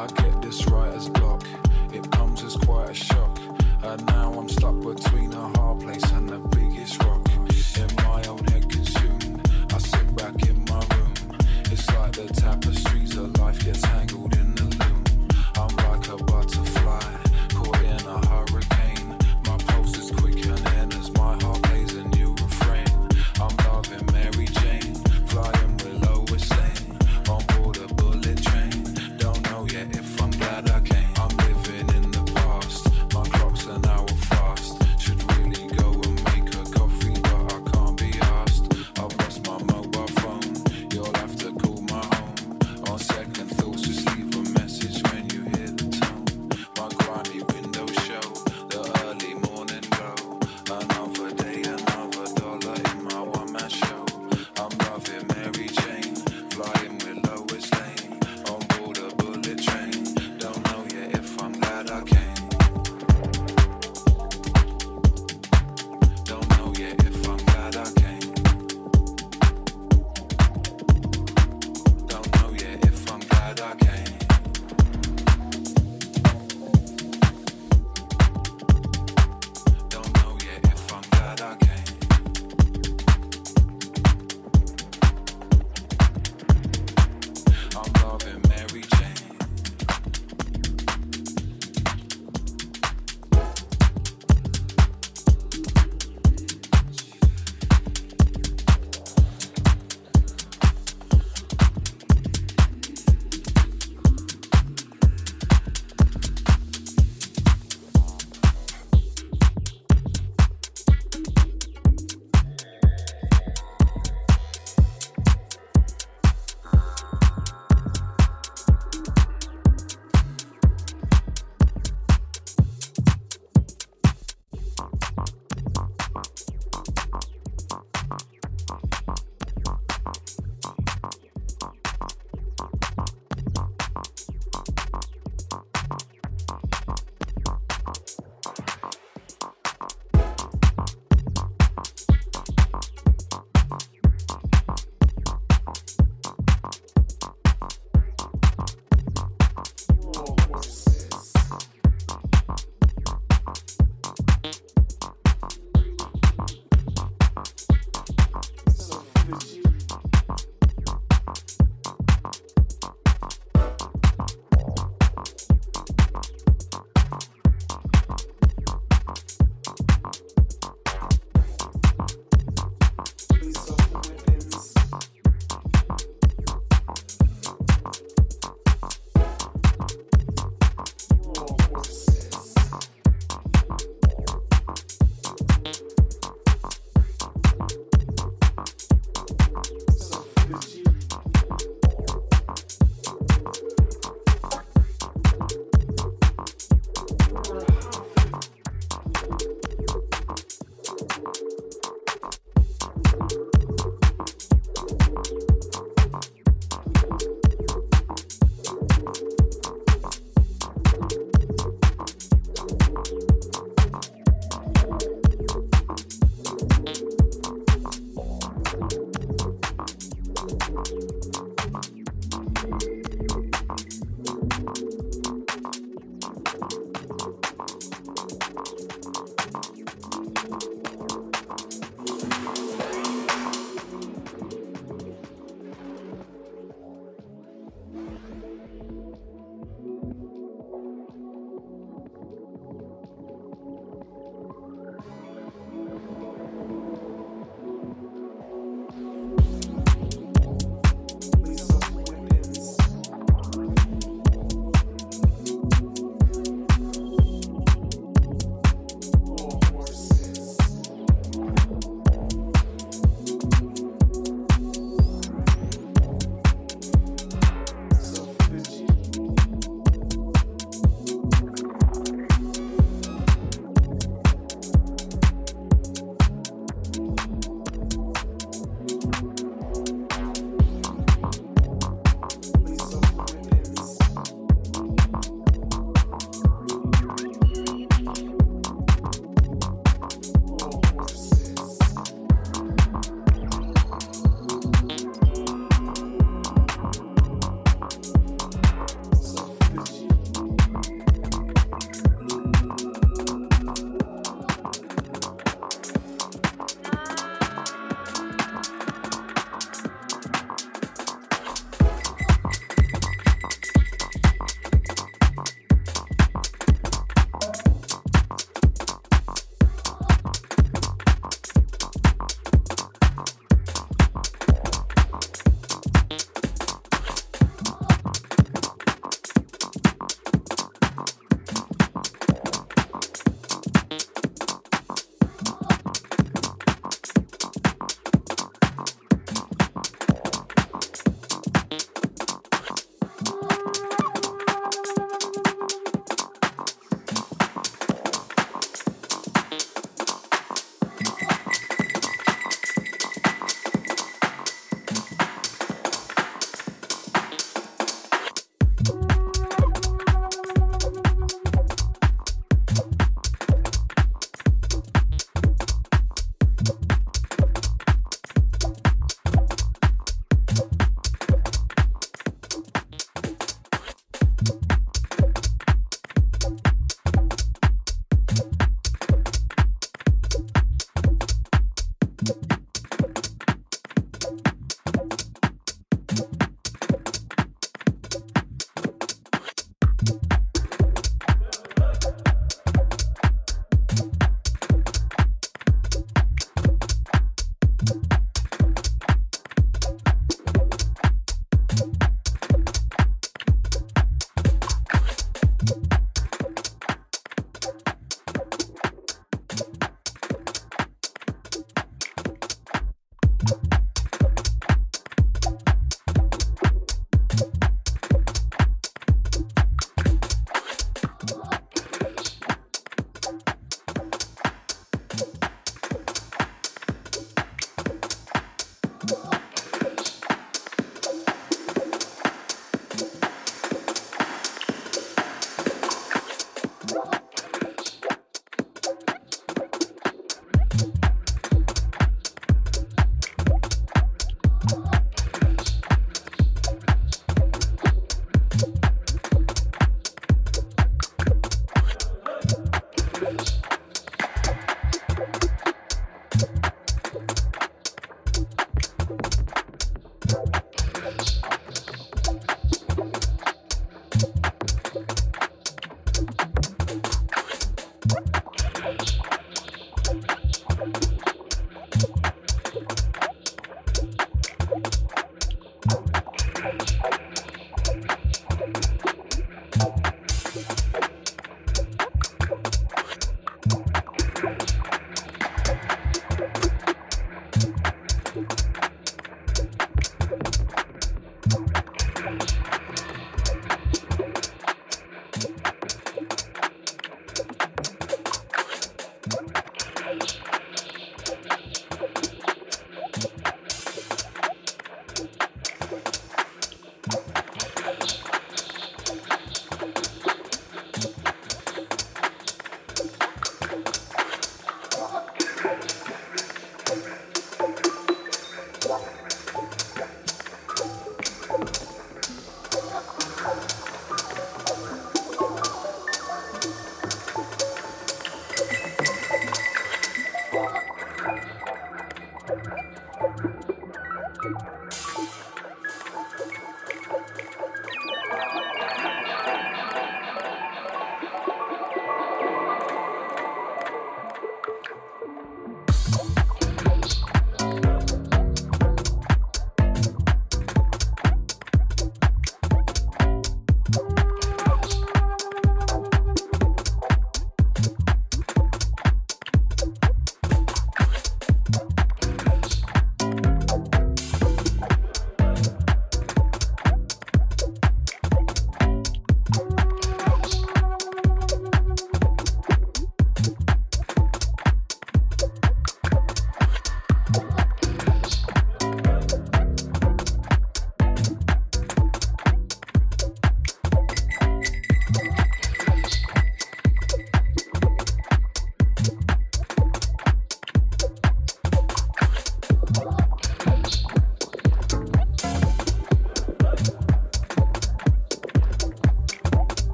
I get this writer's block. It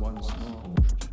you